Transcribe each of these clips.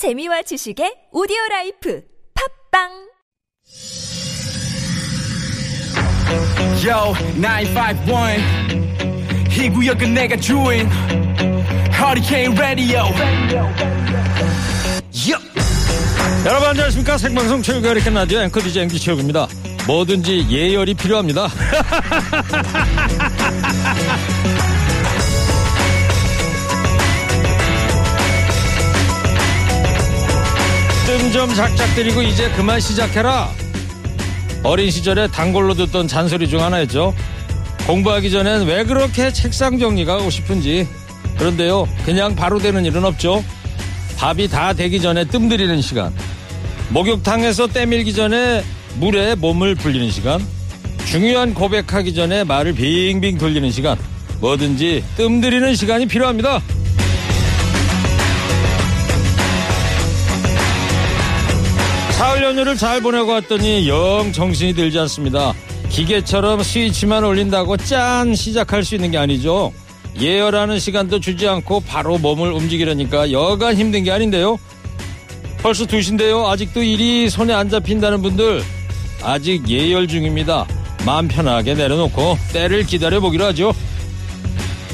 재미와 지식의 오디오 life 팝빵 Yo, 951. 이 구역은 내가 주인. Hurricane Radio. Yup. 여러분 안녕하십니까 생방송 체육의 허리케인 라디오 앵커 DJ 앵기 최일구입니다 뭐든지 예열이 필요합니다 뜸 좀 작작 들이고 이제 그만 시작해라. 어린 시절에 단골로 듣던 잔소리 중 하나였죠. 공부하기 전엔 왜 그렇게 책상 정리가 하고 싶은지. 그런데요 그냥 바로 되는 일은 없죠. 밥이 다 되기 전에 뜸 들이는 시간. 목욕탕에서 때밀기 전에 물에 몸을 불리는 시간. 중요한 고백하기 전에 말을 빙빙 돌리는 시간. 뭐든지 뜸 들이는 시간이 필요합니다 연휴를 잘 보내고 왔더니 영 정신이 들지 않습니다 기계처럼 스위치만 올린다고 짠 시작할 수 있는 게 아니죠 예열하는 시간도 주지 않고 바로 몸을 움직이려니까 여간 힘든 게 아닌데요 벌써 2시인데요. 아직도 일이 손에 안 잡힌다는 분들 아직 예열 중입니다. 마음 편하게 내려놓고 때를 기다려보기로 하죠.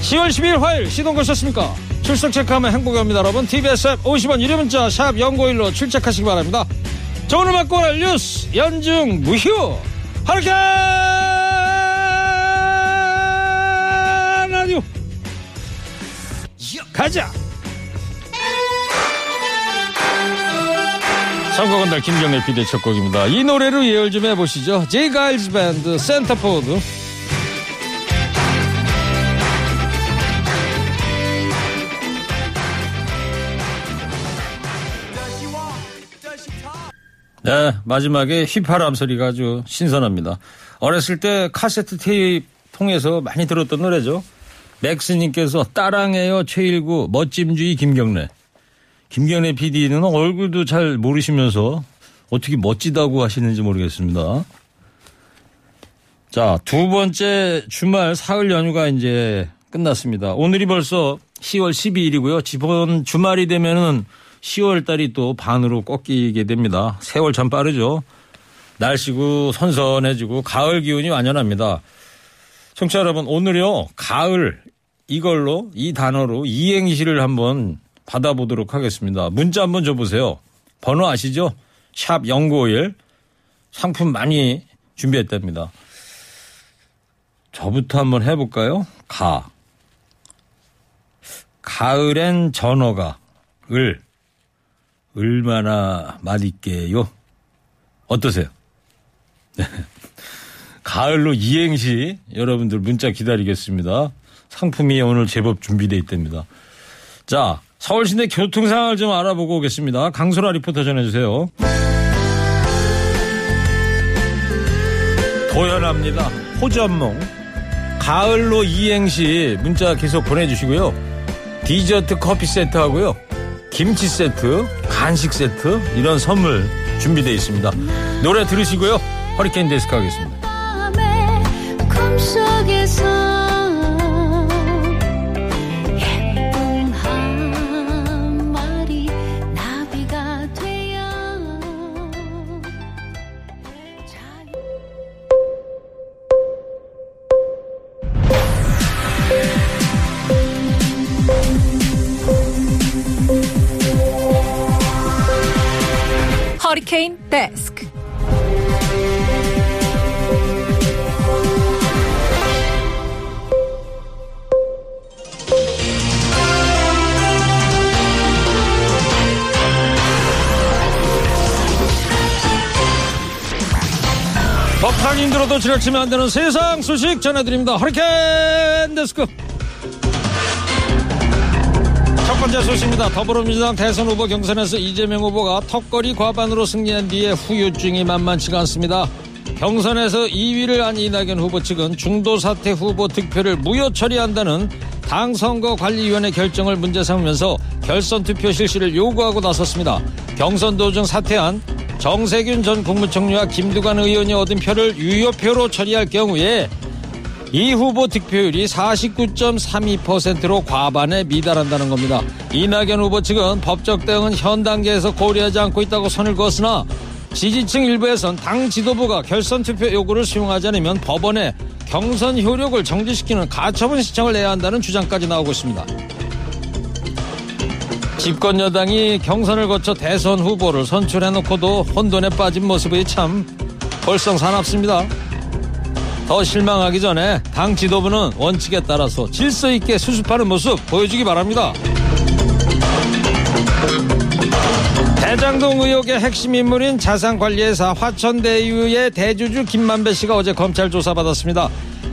10월 12일 화요일 시동 거셨습니까? 출석 체크하면 행복이 옵니다. 여러분 TBS 앱 50원 유료 문자 샵 연고일로 출첵하시기 바랍니다. 저 오늘 맞고 갈 뉴스 연중 무휴 하르케 라디오 가자 선거건 달 김경래 PD의 첫 곡입니다. 이 노래로 예열 좀 해보시죠. 제이가일즈 밴드 센터포드. 네, 마지막에 휘파람 소리가 아주 신선합니다. 어렸을 때 카세트 테이프 통해서 많이 들었던 노래죠. 맥스님께서 따랑해요 최일구 멋짐주의 김경래. 김경래 PD는 얼굴도 잘 모르시면서 어떻게 멋지다고 하시는지 모르겠습니다. 자, 두 번째 주말 사흘 연휴가 이제 끝났습니다. 오늘이 벌써 10월 12일이고요. 지번 주말이 되면은 10월 달이 또 반으로 꺾이게 됩니다. 세월 참 빠르죠. 날씨고 선선해지고 가을 기운이 완연합니다. 청취자 여러분, 오늘요, 가을 이걸로 이 단어로 이행시를 한번 받아보도록 하겠습니다. 문자 한번 줘보세요. 번호 아시죠? 샵 0951. 상품 많이 준비했답니다. 저부터 한번 해볼까요? 가. 가을엔 전어가. 을. 얼마나 맛있게요? 어떠세요? 가을로 이행시 여러분들 문자 기다리겠습니다. 상품이 오늘 제법 준비되어 있답니다. 자, 서울 시내 교통 상황을 좀 알아보고 오겠습니다. 강소라 리포터 전해주세요. 도연합니다. 호전몽. 가을로 이행시 문자 계속 보내주시고요. 디저트 커피 세트 하고요. 김치 세트, 간식 세트 이런 선물 준비되어 있습니다. 노래 들으시고요. 허리케인 데스크 하겠습니다. 법상 힘들어도 지나치면 안 되는 세상 소식 전해드립니다. 허리케인 데스크. 첫 번째 소식입니다. 더불어민주당 대선 후보 경선에서 이재명 후보가 턱걸이 과반으로 승리한 뒤에 후유증이 만만치가 않습니다. 경선에서 2위를 한 이낙연 후보 측은 중도 사퇴 후보 득표를 무효 처리한다는 당 선거관리위원회 결정을 문제 삼으면서 결선 투표 실시를 요구하고 나섰습니다. 경선 도중 사퇴한 정세균 전 국무총리와 김두관 의원이 얻은 표를 유효표로 처리할 경우에 이 후보 득표율이 49.32%로 과반에 미달한다는 겁니다. 이낙연 후보 측은 법적 대응은 현 단계에서 고려하지 않고 있다고 선을 그었으나 지지층 일부에선 당 지도부가 결선 투표 요구를 수용하지 않으면 법원에 경선 효력을 정지시키는 가처분 신청을 내야 한다는 주장까지 나오고 있습니다. 집권 여당이 경선을 거쳐 대선 후보를 선출해놓고도 혼돈에 빠진 모습이 참 벌성사납습니다. 더 실망하기 전에 당 지도부는 원칙에 따라서 질서 있게 수습하는 모습 보여주기 바랍니다. 대장동 의혹의 핵심 인물인 자산관리회사 화천대유의 대주주 김만배 씨가 어제 검찰 조사받았습니다.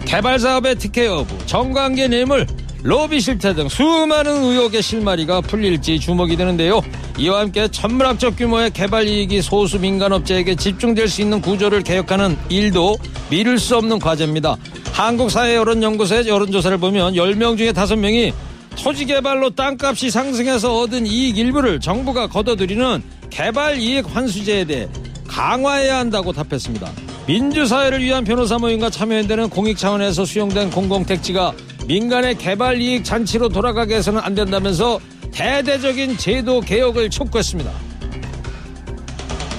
개발 사업의 특혜 여부, 정관계 뇌물, 로비 실태 등 수많은 의혹의 실마리가 풀릴지 주목이 되는데요. 이와 함께 천문학적 규모의 개발 이익이 소수 민간업체에게 집중될 수 있는 구조를 개혁하는 일도 미룰 수 없는 과제입니다. 한국사회여론연구소의 여론조사를 보면 10명 중에 5명이 토지 개발로 땅값이 상승해서 얻은 이익 일부를 정부가 걷어들이는 개발 이익 환수제에 대해 강화해야 한다고 답했습니다. 민주사회를 위한 변호사 모임과 참여연대는 공익 차원에서 수용된 공공택지가 민간의 개발 이익 잔치로 돌아가게 해서는 안 된다면서 대대적인 제도 개혁을 촉구했습니다.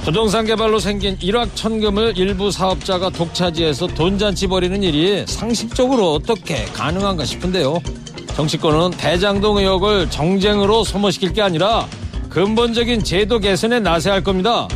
부동산 개발로 생긴 일확천금을 일부 사업자가 독차지해서 돈잔치 벌이는 일이 상식적으로 어떻게 가능한가 싶은데요. 정치권은 대장동 의혹을 정쟁으로 소모시킬 게 아니라 근본적인 제도 개선에 나서야 할 겁니다.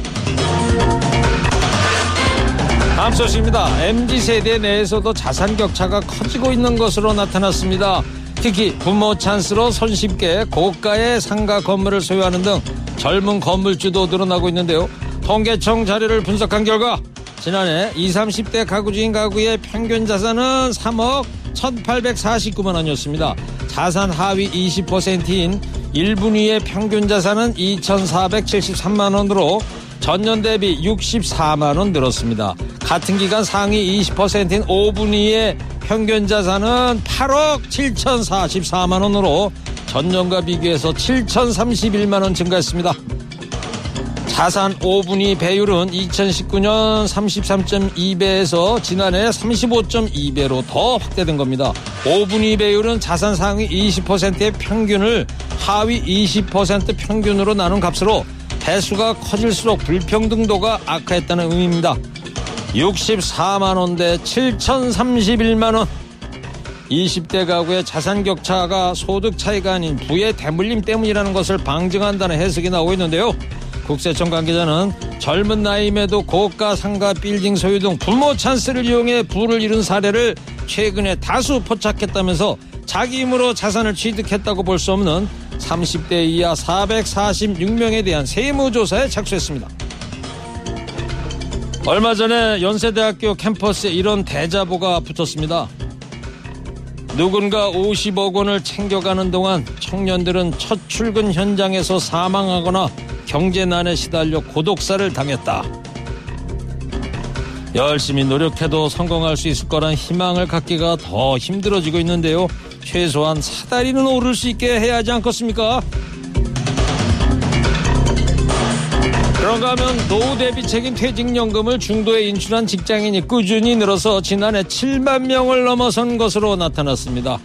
다음 소식입니다. MZ세대 내에서도 자산 격차가 커지고 있는 것으로 나타났습니다. 특히 부모 찬스로 손쉽게 고가의 상가 건물을 소유하는 등 젊은 건물주도 늘어나고 있는데요. 통계청 자료를 분석한 결과 지난해 20, 30대 가구 중인 가구의 평균 자산은 3억 1849만 원이었습니다. 자산 하위 20%인 1분위의 평균 자산은 2473만 원으로 전년 대비 64만 원 늘었습니다. 같은 기간 상위 20%인 5분위의 평균 자산은 8억 7044만 원으로 전년과 비교해서 7031만 원 증가했습니다. 자산 5분위 배율은 2019년 33.2배에서 지난해 35.2배로 더 확대된 겁니다. 5분위 배율은 자산 상위 20%의 평균을 하위 20% 평균으로 나눈 값으로 배수가 커질수록 불평등도가 악화했다는 의미입니다. 64만원 대 7,031만원. 20대 가구의 자산 격차가 소득 차이가 아닌 부의 대물림 때문이라는 것을 방증한다는 해석이 나오고 있는데요. 국세청 관계자는 젊은 나이임에도 고가 상가 빌딩 소유 등 부모 찬스를 이용해 부를 이룬 사례를 최근에 다수 포착했다면서 자기 힘으로 자산을 취득했다고 볼 수 없는 30대 이하 446명에 대한 세무조사에 착수했습니다. 얼마 전에 연세대학교 캠퍼스에 이런 대자보가 붙었습니다. 누군가 50억 원을 챙겨가는 동안 청년들은 첫 출근 현장에서 사망하거나 경제난에 시달려 고독사를 당했다. 열심히 노력해도 성공할 수 있을 거란 희망을 갖기가 더 힘들어지고 있는데요. 최소한 사다리는 오를 수 있게 해야 하지 않겠습니까? 그런가 하면 노후 대비책임 퇴직연금을 중도에 인출한 직장인이 꾸준히 늘어서 지난해 7만 명을 넘어선 것으로 나타났습니다.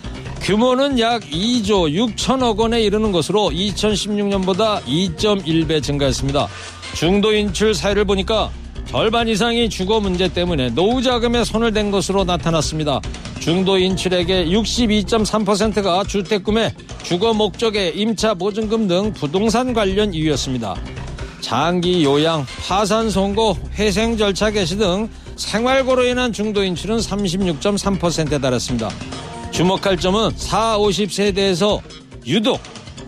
규모는 약 2조 6천억 원에 이르는 것으로 2016년보다 2.1배 증가했습니다. 중도 인출 사례를 보니까 절반 이상이 주거 문제 때문에 노후 자금에 손을 댄 것으로 나타났습니다. 중도 인출액의 62.3%가 주택 구매, 주거 목적의 임차 보증금 등 부동산 관련 이유였습니다. 장기 요양, 파산 선고, 회생 절차 개시 등 생활고로 인한 중도 인출은 36.3%에 달했습니다. 주목할 점은 4, 50세대에서 유독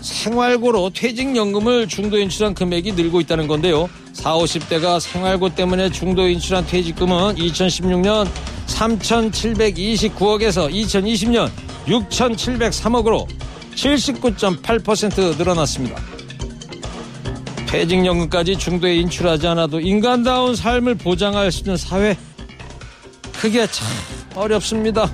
생활고로 퇴직연금을 중도 인출한 금액이 늘고 있다는 건데요. 4, 50대가 생활고 때문에 중도 인출한 퇴직금은 2016년 3,729억에서 2020년 6,703억으로 79.8% 늘어났습니다. 퇴직연금까지 중도에 인출하지 않아도 인간다운 삶을 보장할 수 있는 사회 그게 참 어렵습니다.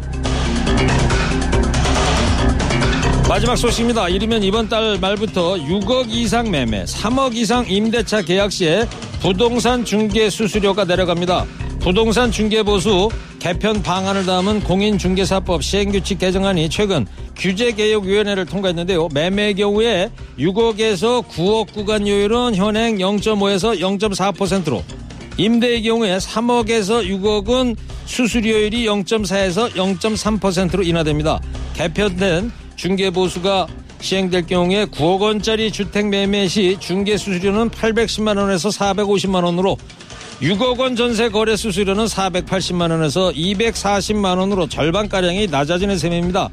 마지막 소식입니다. 이르면 이번 달 말부터 6억 이상 매매, 3억 이상 임대차 계약 시에 부동산 중개 수수료가 내려갑니다. 부동산 중개보수 개편 방안을 담은 공인중개사법 시행규칙 개정안이 최근 규제개혁위원회를 통과했는데요. 매매 경우에 6억에서 9억 구간 요율은 현행 0.5에서 0.4%로 임대의 경우에 3억에서 6억은 수수료율이 0.4에서 0.3%로 인하됩니다. 개편된 중개보수가 시행될 경우에 9억 원짜리 주택 매매 시 중개 수수료는 810만 원에서 450만 원으로 6억 원 전세 거래 수수료는 480만 원에서 240만 원으로 절반 가량이 낮아지는 셈입니다.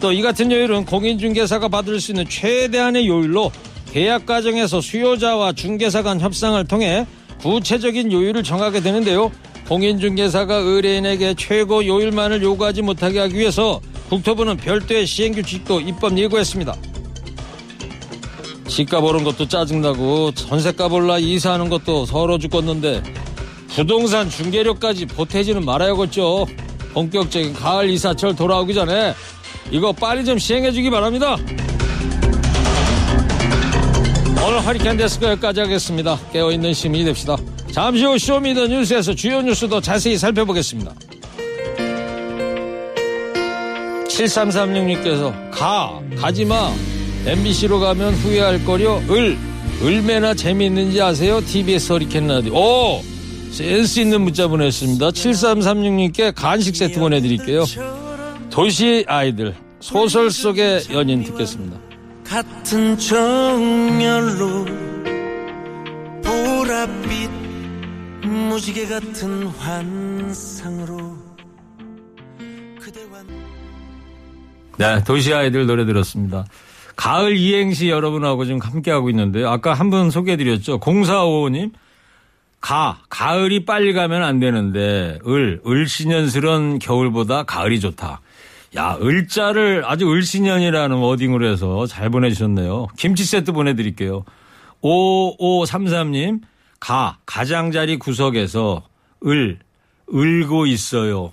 또 이 같은 요율은 공인중개사가 받을 수 있는 최대한의 요율로 계약 과정에서 수요자와 중개사 간 협상을 통해 구체적인 요율을 정하게 되는데요. 공인중개사가 의뢰인에게 최고 요율만을 요구하지 못하게 하기 위해서 국토부는 별도의 시행규칙도 입법 예고했습니다. 집값 오른 것도 짜증나고 전세값 올라 이사하는 것도 서러 죽겠는데 부동산 중개료까지 보태지는 말아야겠죠. 본격적인 가을 이사철 돌아오기 전에 이거 빨리 좀 시행해 주기 바랍니다. 오늘 허리케인 데스크 여기까지 하겠습니다. 깨어있는 시민이 됩시다. 잠시 후 Show Me The 뉴스에서 주요 뉴스도 자세히 살펴보겠습니다. 7336님께서 가 가지마. MBC로 가면 후회할 거려. 을 얼마나 재미있는지 아세요? TBS 허리케인 라디오. 오! 센스 있는 문자 보냈습니다. 7336님께 간식 세트 보내드릴게요. 도시 아이들 소설 속의 연인 듣겠습니다. 같은 정열로 보랏빛 무지개 같은 환상으로 네, 도시 아이들 노래 들었습니다. 가을 이행시 여러분하고 지금 함께하고 있는데요. 아까 한 분 소개해드렸죠. 0455님. 가, 가을이 빨리 가면 안 되는데, 을, 을신년스런 겨울보다 가을이 좋다. 야, 을자를 아주 을신년이라는 워딩으로 해서 잘 보내주셨네요. 김치 세트 보내드릴게요. 5533님, 가, 가장자리 구석에서 을, 을고 있어요.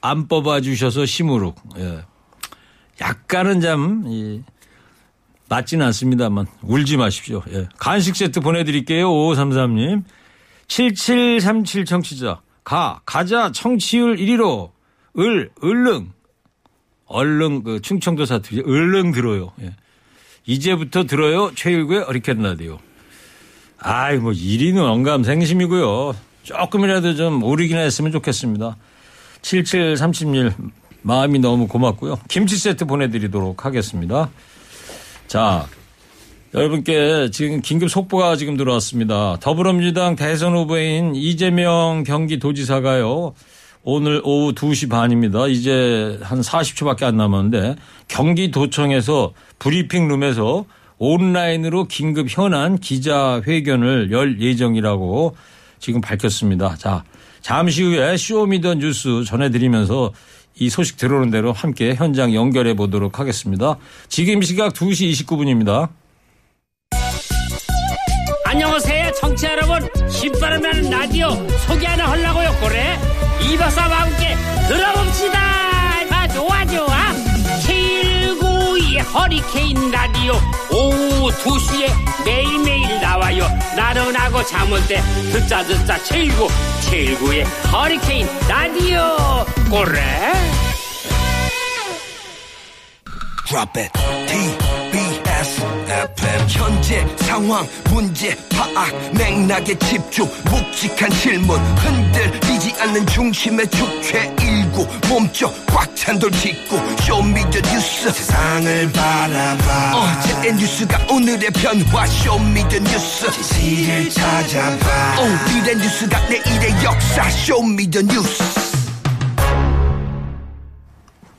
안 뽑아주셔서 시무룩. 예. 약간은 좀, 이, 맞지는 않습니다만, 울지 마십시오. 예. 간식 세트 보내드릴게요. 5533님. 7737 청취자. 가, 가자, 청취율 1위로. 을, 을릉. 얼른, 그, 충청도 사투리. 을릉 들어요. 예. 이제부터 들어요. 최일구의 어리켓 라디오. 아이, 뭐, 1위는 언감 생심이고요. 조금이라도 좀 오르긴 했으면 좋겠습니다. 7731 마음이 너무 고맙고요. 김치 세트 보내드리도록 하겠습니다. 자, 여러분께 지금 긴급 속보가 지금 들어왔습니다. 더불어민주당 대선 후보인 이재명 경기도지사가요. 오늘 오후 2시 반입니다. 이제 한 40초밖에 안 남았는데 경기도청에서 브리핑 룸에서 온라인으로 긴급 현안 기자회견을 열 예정이라고 지금 밝혔습니다. 자, 잠시 후에 Show Me The 뉴스 전해드리면서 이 소식 들어오는 대로 함께 현장 연결해 보도록 하겠습니다. 지금 시각 2시 29분입니다. 안녕하세요 청취자 여러분 신바람 나는 라디오 소개 하나 하려고요 그래 이박사와 함께 들어봅시다 아 좋아 좋아 792 허리케인 라디오 오후 2시에 매일매일 나와요. 나른하고 잠올 때 듣자 듣자 79 79의 허리케인 라디오. 그래 Drop it FM 현재 상황 문제 파악 맥락에 집중 묵직한 질문. 흔들리지 않는 중심의 주체 일구 몸쪽 꽉 찬 돌직구 Show Me The 뉴스. 세상을 바라봐. 어제의 뉴스가 오늘의 변화 Show Me The 뉴스. 진실을 찾아봐. 오늘의 뉴스가 내일의 역사 Show Me The 뉴스.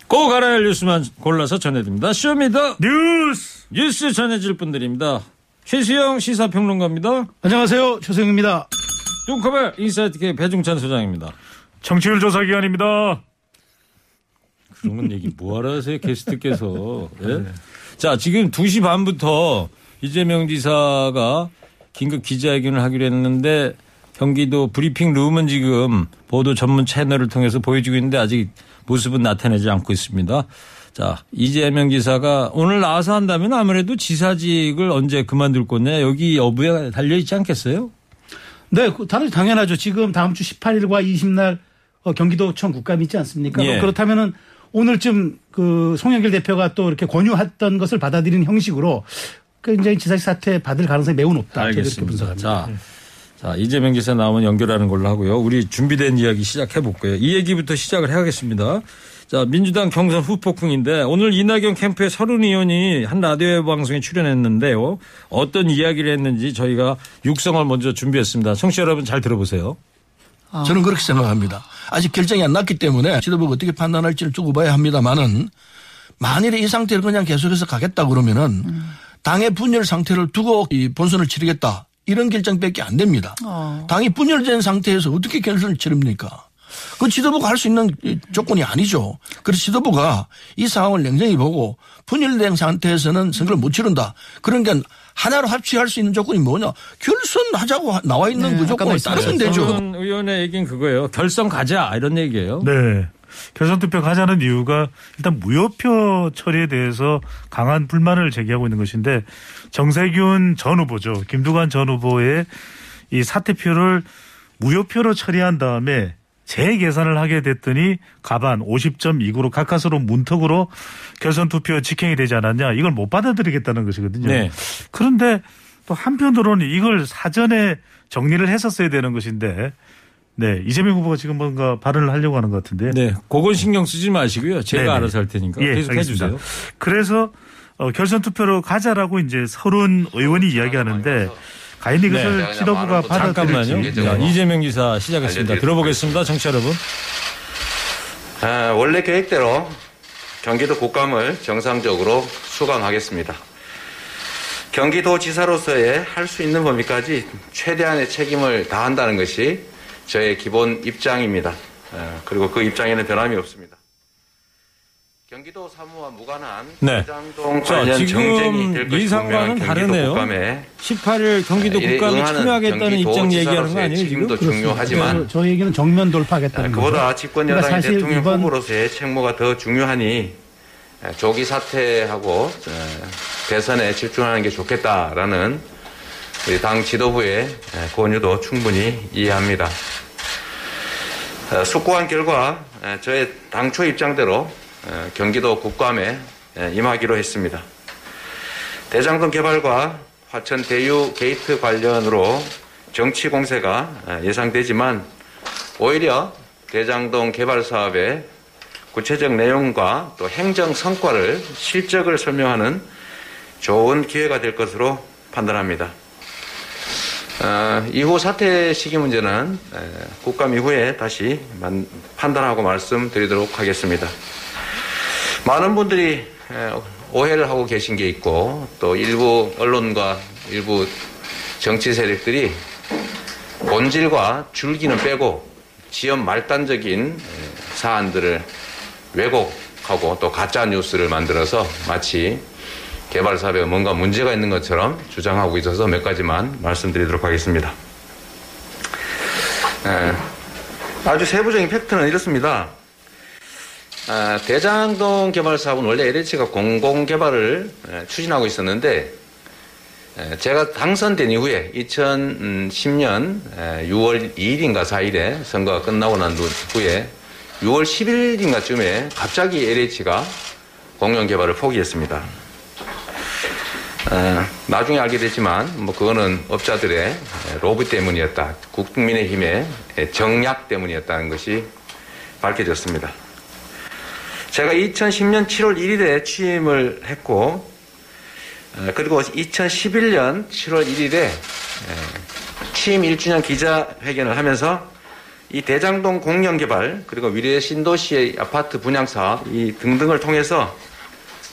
꼭 알아야 할 뉴스만 골라서 전해드립니다. Show Me The 뉴스. 뉴스 전해줄 분들입니다. 최수영 시사평론가입니다. 안녕하세요. 최수영입니다. 뚱커벨 인사이트K 배종찬 소장입니다. 청취율 조사 기간입니다. 그런 얘기 뭐하러 하세요 게스트께서. 예? 자 지금 2시 반부터 이재명 지사가 긴급 기자회견을 하기로 했는데 경기도 브리핑 룸은 지금 보도 전문 채널을 통해서 보여주고 있는데 아직 모습은 나타내지 않고 있습니다. 자 이재명 지사가 오늘 나와서 한다면 아무래도 지사직을 언제 그만둘 거냐 여기 여부에 달려 있지 않겠어요? 네, 그 당연히 당연하죠. 지금 다음 주 18일과 20날 어, 경기도청 국감이 있지 않습니까? 예. 그렇다면은 오늘쯤 그 송영길 대표가 또 이렇게 권유했던 것을 받아들이는 형식으로 굉장히 지사직 사퇴 받을 가능성이 매우 높다. 알겠습니다. 분석합니다. 자, 자 이재명 기사 나오면 연결하는 걸로 하고요. 우리 준비된 이야기 시작해 볼게요. 이 얘기부터 시작을 해야겠습니다. 자, 민주당 경선 후폭풍인데 오늘 이낙연 캠프의 서른 의원이 한 라디오 방송에 출연했는데요. 어떤 이야기를 했는지 저희가 육성을 먼저 준비했습니다. 청취자 여러분 잘 들어보세요. 저는 그렇게 생각합니다. 아직 결정이 안 났기 때문에 지도부가 어떻게 판단할지를 두고 봐야 합니다만은 만일에 이 상태를 그냥 계속해서 가겠다 그러면은 당의 분열 상태를 두고 이 본선을 치르겠다 이런 결정밖에 안 됩니다. 당이 분열된 상태에서 어떻게 결선을 치릅니까? 그 지도부가 할 수 있는 이 조건이 아니죠. 그래서 지도부가 이 상황을 냉정히 보고 분열된 상태에서는 선거를 못 치른다. 그러니까 하나로 합치할 수 있는 조건이 뭐냐? 결선하자고 나와 있는 그 조건을 따르면 되죠. 의원의 얘기는 그거예요. 결선 가자 이런 얘기예요. 네. 결선 투표 가자는 이유가 일단 무효표 처리에 대해서 강한 불만을 제기하고 있는 것인데 정세균 전 후보죠. 김두관 전 후보의 이 사퇴표를 무효표로 처리한 다음에 재계산을 하게 됐더니 가반 50.29로 가까스로 문턱으로 결선 투표 직행이 되지 않았냐. 이걸 못 받아들이겠다는 것이거든요. 네. 그런데 또 한편으로는 이걸 사전에 정리를 했었어야 되는 것인데 네. 이재명 후보가 지금 뭔가 발언을 하려고 하는 것 같은데. 네, 그건 신경 쓰지 마시고요. 제가 네네. 알아서 할 테니까 예, 계속 알겠습니다. 해주세요. 그래서 어, 결선 투표로 가자라고 이제 서른 의원이 이야기하는데 과연 이것을 네. 지도부가 받아들일지. 잠깐만요. 자, 이재명 기사 시작했습니다. 들어보겠습니다. 청취자 여러분. 아, 원래 계획대로 경기도 국감을 정상적으로 수강하겠습니다. 경기도지사로서의 할 수 있는 범위까지 최대한의 책임을 다한다는 것이 저의 기본 입장입니다. 아, 그리고 그 입장에는 변함이 없습니다. 경기도 사무와 무관한 네. 대장동 자, 관련 정쟁이 지금 될 것이 분명한 경기도 다르네요. 국감에 18일 경기도 이에 국감에 참여하겠다는 입장 얘기하는 거 아니에요, 지금? 책임도 중요하지만 그래서 저 얘기는 정면 돌파하겠다는 거죠. 그보다 집권 여당의 그러니까 대통령 이번 후보로서의 책무가 더 중요하니 조기 사퇴하고 어, 대선에 집중하는 게 좋겠다라는 우리 당 지도부의 권유도 충분히 이해합니다. 어, 숙고한 결과 에, 저의 당초 입장대로 어, 경기도 국감에 에, 임하기로 했습니다. 대장동 개발과 화천 대유 게이트 관련으로 정치 공세가 에, 예상되지만 오히려 대장동 개발 사업의 구체적 내용과 또 행정 성과를 실적을 설명하는 좋은 기회가 될 것으로 판단합니다. 어, 이후 사퇴 시기 문제는 에, 국감 이후에 다시 만- 판단하고 말씀드리도록 하겠습니다. 많은 분들이 에, 오해를 하고 계신 게 있고 또 일부 언론과 일부 정치 세력들이 본질과 줄기는 빼고 지연 말단적인 에, 사안들을 왜곡하고 또 가짜 뉴스를 만들어서 마치 개발 사업에 뭔가 문제가 있는 것처럼 주장하고 있어서 몇 가지만 말씀드리도록 하겠습니다. 에, 아주 세부적인 팩트는 이렇습니다. 아, 대장동 개발 사업은 원래 LH가 공공 개발을 에, 추진하고 있었는데 에, 제가 당선된 이후에 2010년 6월 2일인가 4일에 선거가 끝나고 난 후에 6월 10일인가 쯤에 갑자기 LH가 공영 개발을 포기했습니다. 어, 나중에 알게 됐지만 뭐 그거는 업자들의 에, 로비 때문이었다. 국민의힘의 에, 정략 때문이었다는 것이 밝혀졌습니다. 제가 2010년 7월 1일에 취임을 했고 어, 그리고 2011년 7월 1일에 취임 1주년 기자회견을 하면서 이 대장동 공영 개발 그리고 위례 신도시의 아파트 분양 사업 이 등등을 통해서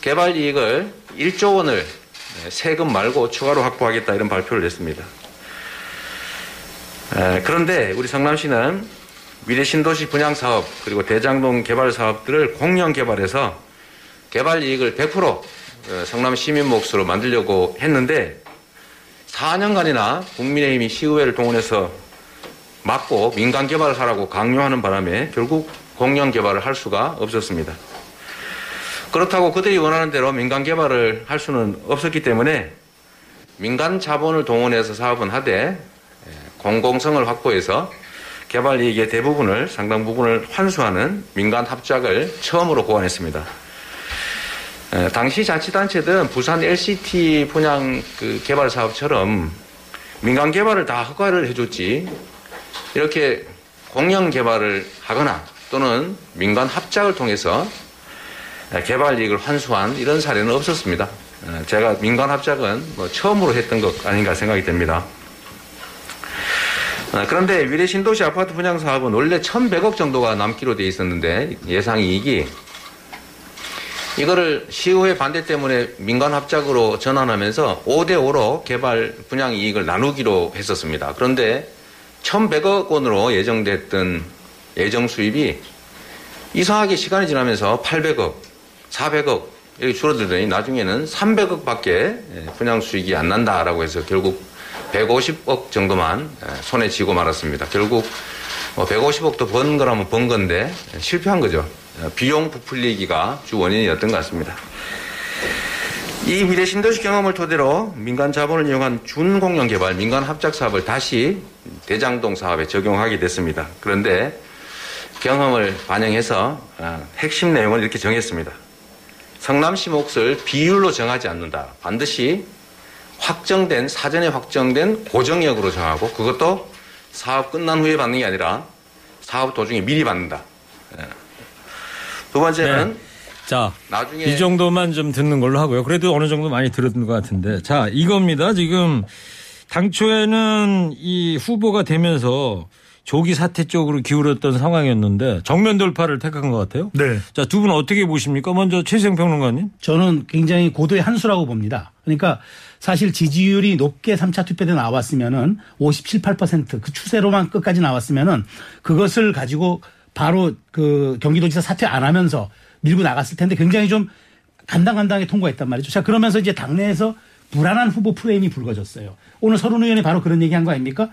개발 이익을 1조 원을 네, 세금 말고 추가로 확보하겠다 이런 발표를 냈습니다. 에, 그런데 우리 성남시는 미래 신도시 분양 사업 그리고 대장동 개발 사업들을 공영 개발해서 개발 이익을 100% 어, 성남 시민 몫으로 만들려고 했는데 4년간이나 국민의힘이 시의회를 동원해서 막고 민간 개발을 하라고 강요하는 바람에 결국 공영 개발을 할 수가 없었습니다. 그렇다고 그들이 원하는 대로 민간 개발을 할 수는 없었기 때문에 민간 자본을 동원해서 사업은 하되 공공성을 확보해서 개발 이익의 대부분을 상당 부분을 환수하는 민간 합작을 처음으로 고안했습니다. 에, 당시 자치단체들은 부산 LCT 분양 그 개발 사업처럼 민간 개발을 다 허가를 해줬지 이렇게 공영 개발을 하거나 또는 민간 합작을 통해서 개발 이익을 환수한 이런 사례는 없었습니다. 에, 제가 민간 합작은 뭐 처음으로 했던 것 아닌가 생각이 됩니다. 어, 그런데 위례 신도시 아파트 분양 사업은 원래 1,100억 정도가 남기로 돼 있었는데 예상 이익이 이거를 시의회 반대 때문에 민간 합작으로 전환하면서 5대 5로 개발 분양 이익을 나누기로 했었습니다. 그런데 1,100억 원으로 예정됐던 예정 수입이 이상하게 시간이 지나면서 800억, 400억 이렇게 줄어들더니 나중에는 300억밖에 분양 수익이 안 난다라고 해서 결국 150억 정도만 손에 쥐고 말았습니다. 결국 150억도 번 거라면 번 건데 실패한 거죠. 비용 부풀리기가 주 원인이었던 것 같습니다. 이 미래 신도시 경험을 토대로 민간 자본을 이용한 준공영 개발, 민간 합작 사업을 다시 대장동 사업에 적용하게 됐습니다. 그런데 경험을 반영해서 어, 핵심 내용을 이렇게 정했습니다. 성남시 몫을 비율로 정하지 않는다. 반드시 확정된 사전에 확정된 고정역으로 정하고 그것도 사업 끝난 후에 받는 게 아니라 사업 도중에 미리 받는다. 예. 두 번째는 네. 자, 나중에 이 정도만 좀 듣는 걸로 하고요. 그래도 어느 정도 많이 들었던 것 같은데. 자, 이겁니다. 지금 당초에는 이 후보가 되면서 조기 사퇴 쪽으로 기울었던 상황이었는데 정면 돌파를 택한 것 같아요. 네. 자, 두 분 어떻게 보십니까? 먼저 최생 평론가님. 저는 굉장히 고도의 한수라고 봅니다. 그러니까 사실 지지율이 높게 3차 투표 때 나왔으면은 57, 8%그 추세로만 끝까지 나왔으면은 그것을 가지고 바로 그 경기도지사 사퇴 안 하면서 밀고 나갔을 텐데 굉장히 좀 간당간당하게 통과했단 말이죠. 자, 그러면서 이제 당내에서 불안한 후보 프레임이 불거졌어요. 오늘 서른 의원이 바로 그런 얘기 한 거 아닙니까?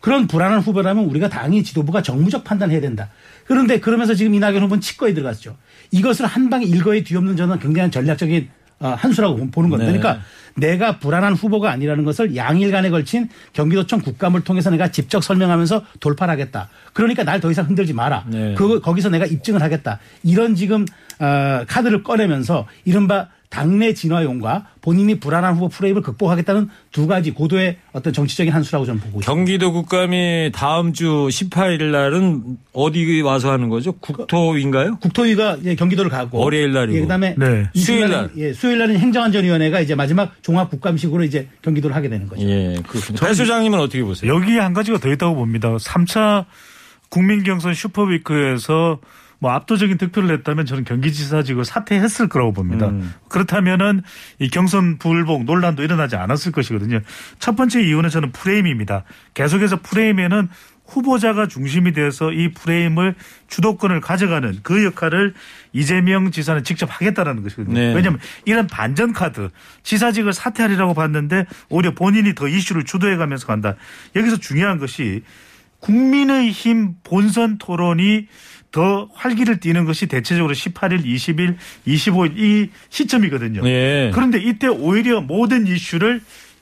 그런 불안한 후보라면 우리가 당이 지도부가 정무적 판단해야 된다. 그런데 그러면서 지금 이낙연 후보는 치과에 들어갔죠. 이것을 한 방에 일거에 뒤엎는 저는 굉장히 전략적인 어, 한수라고 보는 겁니다. 네. 그러니까 내가 불안한 후보가 아니라는 것을 양일간에 걸친 경기도청 국감을 통해서 내가 직접 설명하면서 돌파를 하겠다. 그러니까 날 더 이상 흔들지 마라. 네. 그 거기서 내가 입증을 하겠다. 이런 지금 어, 카드를 꺼내면서 이른바 당내 진화용과 본인이 불안한 후보 프레임을 극복하겠다는 두 가지 고도의 어떤 정치적인 한 수라고 저는 보고 있습니다. 경기도 국감이 다음 주 18일 날은 어디 와서 하는 거죠? 국토인가요? 국토위가 이제 경기도를 가고 월요일 날이고. 예, 그다음에 네. 이 수요일 날. 예, 수요일 날은 행정안전위원회가 이제 마지막 종합 국감식으로 이제 경기도를 하게 되는 거죠. 예. 배 소장님은 어떻게 보세요? 여기에 한 가지가 더 있다고 봅니다. 3차 국민경선 슈퍼위크에서 뭐 압도적인 득표를 냈다면 저는 경기지사직을 사퇴했을 거라고 봅니다. 음. 그렇다면은 이 경선 불복 논란도 일어나지 않았을 것이거든요. 첫 번째 이유는 저는 프레임입니다. 계속해서 프레임에는 후보자가 중심이 돼서 이 프레임을 주도권을 가져가는 그 역할을 이재명 지사는 직접 하겠다라는 것이거든요. 네. 왜냐하면 이런 반전 카드 지사직을 사퇴하리라고 봤는데 오히려 본인이 더 이슈를 주도해가면서 간다. 여기서 중요한 것이 국민의힘 본선 토론이 더 활기를 띠는 것이 대체적으로 18일, 20일, 25일 이 시점이거든요. 예. 그런데 이때 오히려 모든 이슈를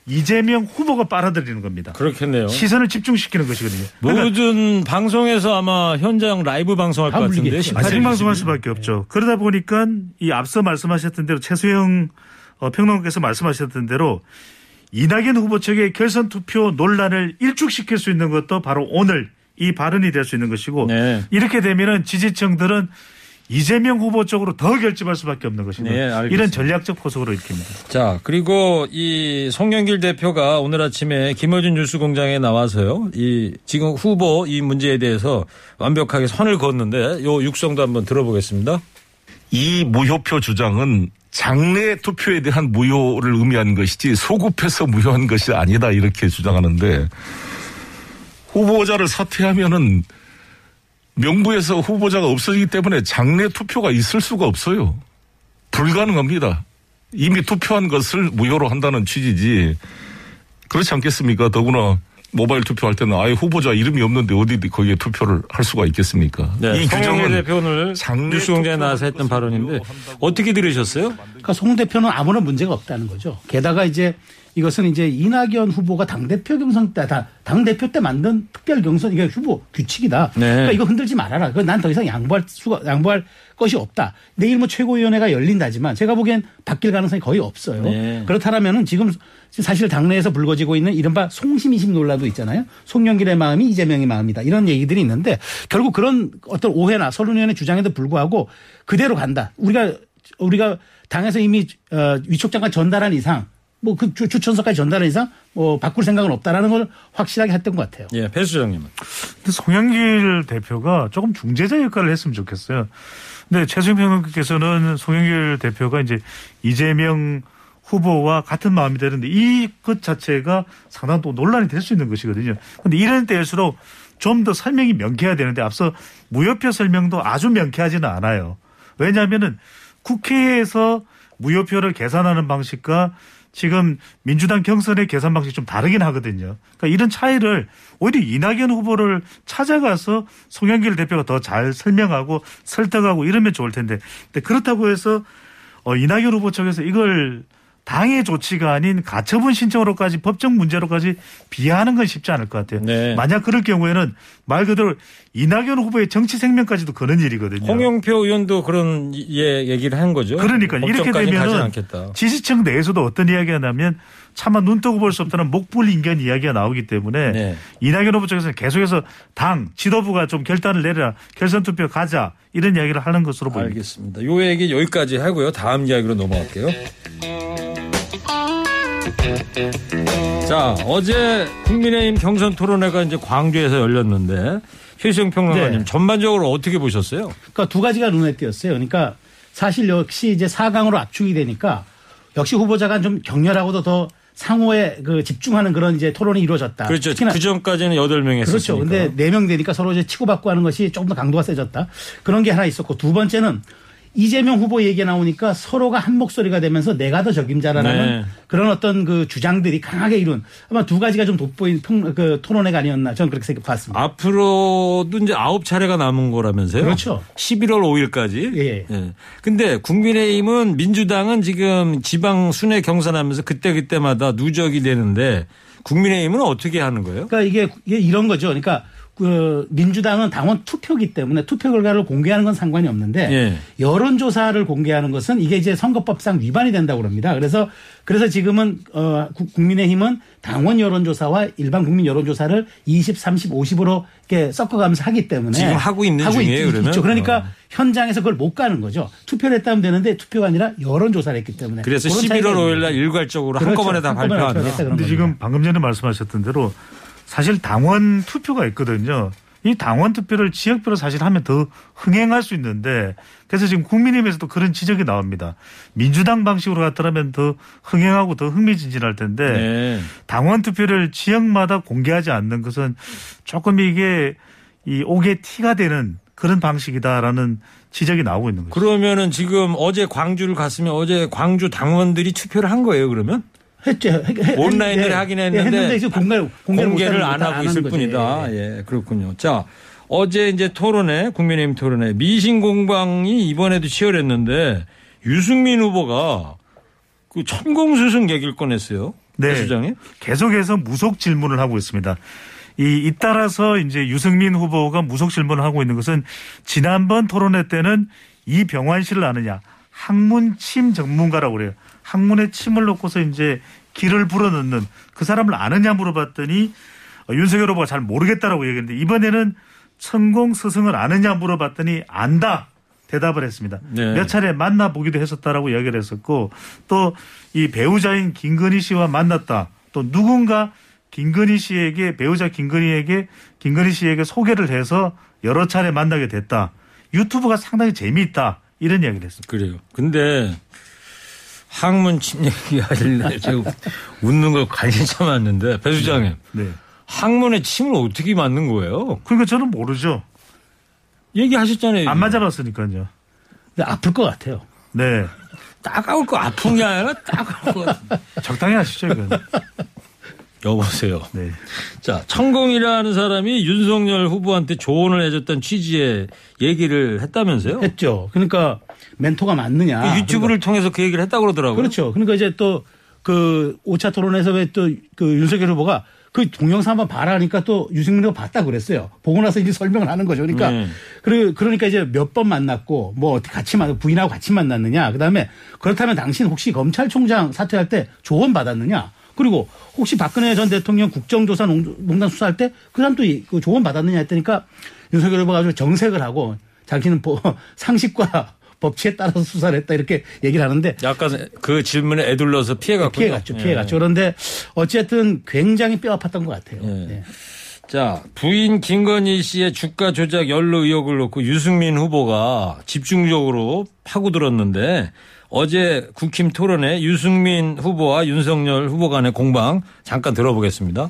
이재명 후보가 빨아들이는 겁니다. 그렇겠네요. 시선을 집중시키는 것이거든요. 그러니까 모든 방송에서 아마 현장 라이브 방송할 것다 같은데 물리겠죠. 18일, 생방송할 20일. 수밖에 없죠. 그러다 보니까 이 앞서 말씀하셨던 대로 최수영 어, 평론가께서 말씀하셨던 대로 이낙연 후보 측의 결선 투표 논란을 일축시킬 수 있는 것도 바로 오늘 이 발언이 될 수 있는 것이고 네. 이렇게 되면은 지지층들은 이재명 후보 쪽으로 더 결집할 수밖에 없는 것입니다. 네. 이런 전략적 포석으로 읽힙니다. 자, 그리고 이 송영길 대표가 오늘 아침에 김어준 뉴스공장에 나와서요. 이 지금 후보 이 문제에 대해서 완벽하게 선을 그었는데 요 육성도 한번 들어보겠습니다. 이 무효표 주장은 장래 투표에 대한 무효를 의미한 것이지 소급해서 무효한 것이 아니다 이렇게 주장하는데 후보자를 사퇴하면은 명부에서 후보자가 없어지기 때문에 장래 투표가 있을 수가 없어요. 불가능합니다. 이미 투표한 것을 무효로 한다는 취지지. 그렇지 않겠습니까? 더구나 모바일 투표할 때는 아예 후보자 이름이 없는데 어디 거기에 투표를 할 수가 있겠습니까? 네, 이 규정은 대표 오늘 장래 뉴스공장에 나와서 했던 발언인데 어떻게 들으셨어요? 그러니까 송 대표는 아무런 문제가 없다는 거죠. 게다가 이제 이것은 이제 이낙연 후보가 당대표 경선 때, 다- 당대표 때 만든 특별 경선, 이게 후보 규칙이다. 네. 그러니까 이거 흔들지 말아라. 그건 난더 이상 양보할 수가, 양보할 것이 없다. 내일 뭐 최고위원회가 열린다지만 제가 보기엔 바뀔 가능성이 거의 없어요. 네. 그렇다면은 지금 사실 당내에서 불거지고 있는 이른바 송심이심 논란도 있잖아요. 송영길의 마음이 이재명의 마음이다. 이런 얘기들이 있는데 결국 그런 어떤 오해나 서른위원회 주장에도 불구하고 그대로 간다. 우리가 우리가 당에서 이미 어, 위촉장관 전달한 이상 뭐 그 추천서까지 전달한 이상 뭐 바꿀 생각은 없다라는 걸 확실하게 했던 것 같아요. 예, 배 수 장님은. 근데 송영길 대표가 조금 중재자 역할을 했으면 좋겠어요. 근데 최수영 평론가께서는 송영길 대표가 이제 이재명 후보와 같은 마음이 되는데 이 것 자체가 상당히 또 논란이 될 수 있는 것이거든요. 근데 이런 때일수록 좀 더 설명이 명쾌해야 되는데 앞서 무효표 설명도 아주 명쾌하지는 않아요. 왜냐하면은 국회에서 무효표를 계산하는 방식과 지금 민주당 경선의 계산 방식이 좀 다르긴 하거든요. 그러니까 이런 차이를 오히려 이낙연 후보를 찾아가서 송영길 대표가 더 잘 설명하고 설득하고 이러면 좋을 텐데. 근데 그렇다고 해서 어, 이낙연 후보 측에서 이걸 당의 조치가 아닌 가처분 신청으로까지 법적 문제로까지 비하하는 건 쉽지 않을 것 같아요. 네. 만약 그럴 경우에는 말 그대로 이낙연 후보의 정치 생명까지도 거는 일이거든요. 홍영표 의원도 그런 예, 얘기를 한 거죠. 그러니까 이렇게 되면. 지지층 내에서도 어떤 이야기가 나면 차마 눈 뜨고 볼 수 없다는 목불 인견 이야기가 나오기 때문에 네. 이낙연 후보 쪽에서는 계속해서 당 지도부가 좀 결단을 내려라 결선 투표 가자 이런 이야기를 하는 것으로 보입니다. 알겠습니다. 요 얘기 여기까지 하고요. 다음 이야기로 넘어갈게요. 자, 어제 국민의힘 경선 토론회가 이제 광주에서 열렸는데 최수영 평론가님 네. 전반적으로 어떻게 보셨어요? 그러니까 두 가지가 눈에 띄었어요. 그러니까 사실 역시 이제 4강으로 압축이 되니까 역시 후보자가 좀 격렬하고도 더 상호에 그 집중하는 그런 이제 토론이 이루어졌다. 그렇죠. 그 전까지는 8명 했었으니까. 그렇죠. 근데 네명 되니까 서로 이제 치고받고 하는 것이 조금 더 강도가 세졌다. 그런 게 하나 있었고 두 번째는 이재명 후보 얘기가 나오니까 서로가 한 목소리가 되면서 내가 더 적임자라는 네. 그런 어떤 그 주장들이 강하게 이룬 아마 두 가지가 좀 돋보인 평, 그 토론회가 아니었나 저는 그렇게 생각 봤습니다. 앞으로도 이제 아홉 차례가 남은 거라면서요? 그렇죠. 11월 5일까지. 예. 근데 국민의힘은 민주당은 지금 지방 순회 경선하면서 그때 그때마다 누적이 되는데 국민의힘은 어떻게 하는 거예요? 그러니까 이게, 이게 이런 거죠. 그러니까 그 민주당은 당원 투표기 때문에 투표 결과를 공개하는 건 상관이 없는데 예. 여론조사를 공개하는 것은 이게 이제 선거법상 위반이 된다고 그럽니다. 그래서 그래서 지금은 어 국- 국민의힘은 당원 여론조사와 일반 국민 여론조사를 20, 30, 50으로 이렇게 섞어가면서 하기 때문에 지금 하고 있는 중이에요, 있- 그러면? 있죠. 그러니까 어. 현장에서 그걸 못 가는 거죠. 투표를 했다면 되는데 투표가 아니라 여론조사를 했기 때문에 그래서 그런 11월 차이가 5일 있는 날. 일괄적으로 그렇죠. 한꺼번에 다 발표한다. 발표하겠다 그런 근데 겁니다. 지금 방금 전에 말씀하셨던 대로 사실 당원 투표가 있거든요. 이 당원 투표를 지역별로 사실 하면 더 흥행할 수 있는데 그래서 지금 국민의힘에서도 그런 지적이 나옵니다. 민주당 방식으로 갔더라면 더 흥행하고 더 흥미진진할 텐데 네. 당원 투표를 지역마다 공개하지 않는 것은 조금 이게 이 옥의 티가 되는 그런 방식이다라는 지적이 나오고 있는 거죠. 그러면은 지금 어제 광주를 갔으면 어제 광주 당원들이 투표를 한 거예요, 그러면? 했죠. 온라인으로 예, 하긴 예, 했는데, 했는데 지금 공개, 공개를, 공개를 안못 하고 있을 거죠. 뿐이다. 예. 예, 그렇군요. 자, 어제 이제 토론회, 국민의힘 토론회, 미신 공방이 이번에도 치열했는데, 유승민 후보가 그 천공수승 얘기를 꺼냈어요. 네. 네. 수장님. 계속해서 무속 질문을 하고 있습니다. 이, 잇따라서 이제 유승민 후보가 무속 질문을 하고 있는 것은 지난번 토론회 때는 이병환 씨를 아느냐. 학문 침 전문가라고 그래요. 학문에 침을 놓고서 이제 길을 불어넣는 그 사람을 아느냐 물어봤더니 어, 윤석열 후보가 잘 모르겠다라고 얘기했는데 이번에는 천공 스승을 아느냐 물어봤더니 안다. 대답을 했습니다. 네. 몇 차례 만나 보기도 했었다라고 이야기를 했었고 또 이 배우자인 김건희 씨와 만났다. 또 누군가 김건희 씨에게 배우자 김건희에게 김건희 씨에게 소개를 해서 여러 차례 만나게 됐다. 유튜브가 상당히 재미있다. 이런 이야기를 했습니다. 그래요. 근데 학문 침 얘기하길래 제가 웃는 거 관심 참 많는데 배 수장님. 네. 학문에 침을 어떻게 맞는 거예요? 그러니까 저는 모르죠. 얘기하셨잖아요. 안 맞아봤으니까요. 근데 아플 것 같아요. 네. 따가울 거 아픈 게 아니라 따가울 거. 적당히 하시죠, 이건. 여보세요. 네. 자, 천공이라는 사람이 윤석열 후보한테 조언을 해줬던 취지의 얘기를 했다면서요? 했죠. 그러니까 멘토가 맞느냐. 그 유튜브를 통해서 그 얘기를 했다고 그러더라고요. 그렇죠. 그러니까 이제 또 그 5차 토론에서 왜 또 그 윤석열 후보가 그 동영상 한번 봐라 하니까 또 유승민 후보가 봤다 그랬어요. 보고 나서 이제 설명을 하는 거죠. 그러니까 네. 그리고 그러니까 이제 몇 번 만났고 뭐 어떻게 같이 만 부인하고 같이 만났느냐. 그다음에 그렇다면 당신 혹시 검찰총장 사퇴할 때 조언 받았느냐. 그리고 혹시 박근혜 전 대통령 국정조사 농- 농단 수사할 때 그 사람도 이- 그 조언 받았느냐 했더니까 윤석열 후보가 아주 정색을 하고 자기는 뭐 상식과 법치에 따라서 수사를 했다 이렇게 얘기를 하는데 약간 그 질문에 애둘러서 피해갔군요. 피해갔죠. 피해갔죠. 그런데 어쨌든 굉장히 뼈 아팠던 것 같아요. 네. 자, 부인 김건희 씨의 주가 조작 연루 의혹을 놓고 유승민 후보가 집중적으로 파고들었는데 어제 국힘 토론에 유승민 후보와 윤석열 후보 간의 공방 잠깐 들어보겠습니다.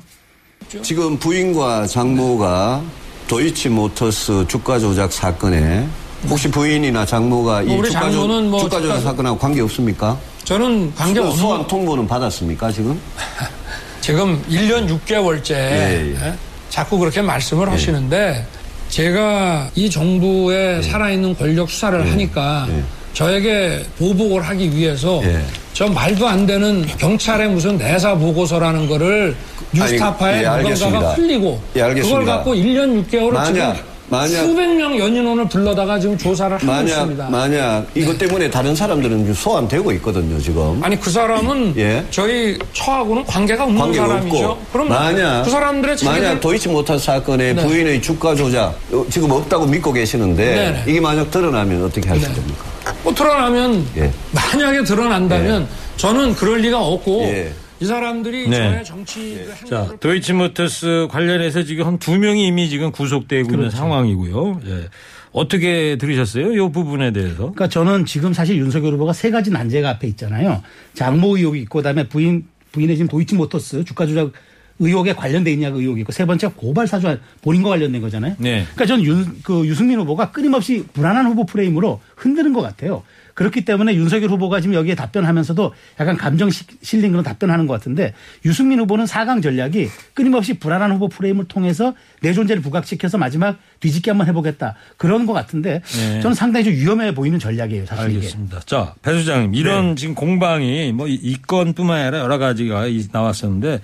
지금 부인과 장모가 도이치모터스 주가 조작 사건에 혹시 부인이나 장모가 이뭐 우리 주가, 조, 장모는 뭐 주가 조작 주가- 사건하고 관계 없습니까? 저는 관계 없는 소환 통보는 받았습니까 지금? 지금 1년 6개월째 예, 예. 자꾸 그렇게 말씀을 하시는데 제가 이 정부의 살아있는 권력 수사를 예. 하니까 저에게 보복을 하기 위해서 예. 저 말도 안 되는 경찰의 무슨 내사 보고서라는 거를 뉴스타파에 아니, 예, 누군가가. 흘리고 예. 그걸 갖고 1년 6개월을 만약, 지금 만약- 수백 명 연인원을 불러다가 지금 조사를 하고 만약 있습니다. 만약 이것 때문에 다른 사람들은 소환되고 있거든요 지금. 아니 그 사람은 예. 저희 처하고는 관계가 없는 관계가 사람이죠. 없고 그럼 만약 그 사람들의 만약 자기들 도이치모터스 사건의 네. 부인의 주가 조작 어, 지금 없다고 믿고 계시는데 네네. 이게 만약 드러나면 어떻게 하실 겁니까? 뭐 드러나면 예. 만약에 드러난다면 저는 그럴 리가 없고 예. 이 사람들이 네. 저의 정치 그 자, 도이치모터스 관련해서 지금 한 두 명이 이미 지금 구속되고 있는 상황이고요. 예. 어떻게 들으셨어요? 이 부분에 대해서? 그러니까 저는 지금 사실 윤석열 후보가 세 가지 난제가 앞에 있잖아요. 장모 의혹이 있고 그다음에 부인 부인의 지금 도이치모터스 주가 조작 의혹에 관련돼 있냐 그 의혹이 있고 세 번째 고발 사주 본인과 관련된 거잖아요. 네. 그러니까 저는 윤, 그 유승민 후보가 끊임없이 불안한 후보 프레임으로 흔드는 것 같아요. 그렇기 때문에 윤석열 후보가 지금 여기에 답변하면서도 약간 감정 시- 실린 그런 답변하는 것 같은데 유승민 후보는 사강 전략이 끊임없이 불안한 후보 프레임을 통해서 내 존재를 부각시켜서 마지막 뒤집기 한번 해보겠다 그런 것 같은데 네. 저는 상당히 좀 위험해 보이는 전략이에요. 사실 이게. 알겠습니다. 자, 배 수장님, 이런 지금 공방이 뭐 이 건뿐만 아니라 여러 가지가 이- 나왔었는데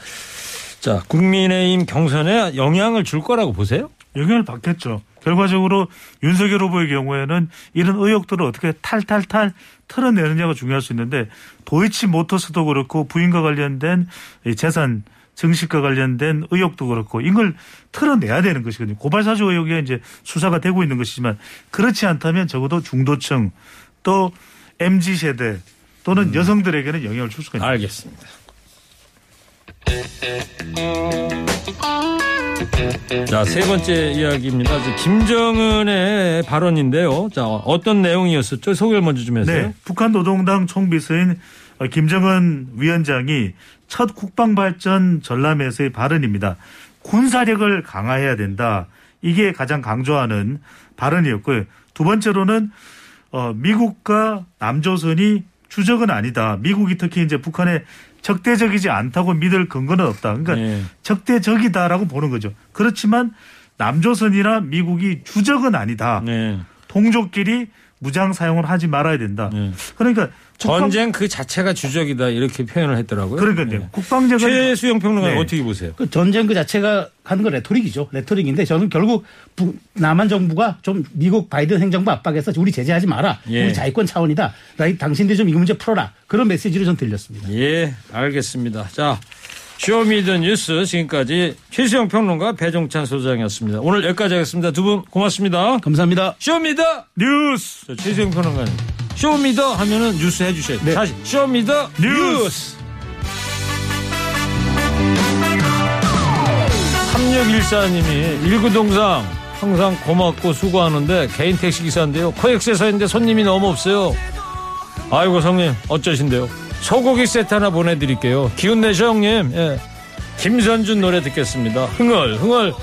자, 국민의힘 경선에 영향을 줄 거라고 보세요? 영향을 받겠죠. 결과적으로 윤석열 후보의 경우에는 이런 의혹들을 어떻게 탈탈탈 털어내느냐가 중요할 수 있는데 도이치 모터스도 그렇고 부인과 관련된 이 재산 증식과 관련된 의혹도 그렇고 이걸 털어내야 되는 것이거든요. 고발사주 의혹이 이제 수사가 되고 있는 것이지만 그렇지 않다면 적어도 중도층 또 MZ 세대 또는 여성들에게는 영향을 줄 수가 있습니다. 알겠습니다. 자, 세 번째 이야기입니다. 김정은의 발언인데요. 자, 어떤 내용이었었죠? 소개를 먼저 좀 해주세요. 네, 북한 노동당 총비서인 어, 김정은 위원장이 첫 국방발전 전람회에서의 발언입니다. 군사력을 강화해야 된다. 이게 가장 강조하는 발언이었고요. 두 번째로는 어, 미국과 남조선이 주적은 아니다. 미국이 특히 이제 북한에 적대적이지 않다고 믿을 근거는 없다. 그러니까 네. 적대적이다라고 보는 거죠. 그렇지만 남조선이나 미국이 주적은 아니다. 네. 동족끼리 무장 사용을 하지 말아야 된다. 그러니까 국방- 전쟁 그 자체가 주적이다 이렇게 표현을 했더라고요. 그러니까요. 국방력은 최수영 평론가 네. 어떻게 보세요? 그 전쟁 그 자체가 하는 건 레토릭이죠. 레토릭인데 저는 결국 북- 남한 정부가 좀 미국 바이든 행정부 압박해서 우리 제재하지 마라. 예. 우리 자위권 차원이다. 나 당신들이 좀이 문제 풀어라. 그런 메시지를 전 들렸습니다. 예, 알겠습니다. 자, Show Me The 뉴스 지금까지 최수영 평론가 배종찬 소장이었습니다. 오늘 여기까지 하겠습니다. 두 분 고맙습니다. 감사합니다. Show Me The 뉴스. 자, 최수영 평론가님. Show Me The 하면은 뉴스 해주셔야 돼요. 다시 Show Me The 뉴스. 3614님이 일구동상 항상 고맙고 수고하는데 개인 택시 기사인데요. 코엑스에서인데 손님이 너무 없어요. 아이고 성님 어쩌신데요? 소고기 세트 하나 보내드릴게요. 기운 내셔 형님. 예. 김선준 노래 듣겠습니다. 흥얼 흥얼.